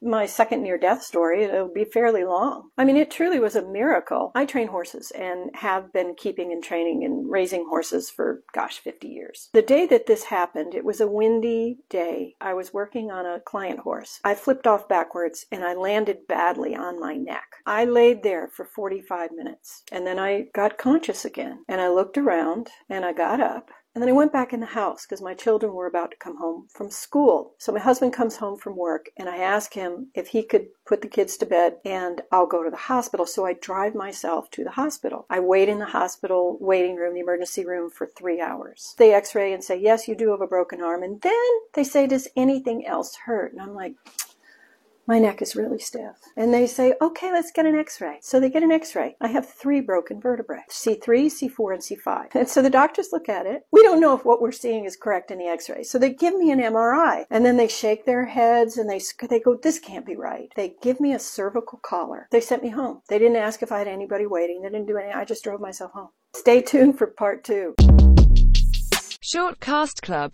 My second near death story. It'll be fairly long. I mean, it truly was a miracle. I train horses and have been keeping and training and raising horses for, gosh, 50 years. The day that this happened, it was a windy day. I was working on a client horse. I flipped off backwards and I landed badly on my neck. I laid there for 45 minutes and then I got conscious again and I looked around and I got up and then I went back in the house because my children were about to come home from school. So my husband comes home from work and I ask him if he could put the kids to bed and I'll go to the hospital. So I drive myself to the hospital. I wait in the hospital waiting room, the emergency room for three hours. They x ray and say, yes, you do have a broken arm. And then they say, does anything else hurt? And I'm like, my neck is really stiff. And they say, okay, let's get an x-ray. So they get an x-ray. I have three broken vertebrae, C3, C4, and C5. And so the doctors look at it. We don't know if what we're seeing is correct in the x-ray. So they give me an MRI and then they shake their heads and they, they go, this can't be right. They give me a cervical collar. They sent me home. They didn't ask if I had anybody waiting. They didn't do anything. I just drove myself home. Stay tuned for part two. Short Cast Club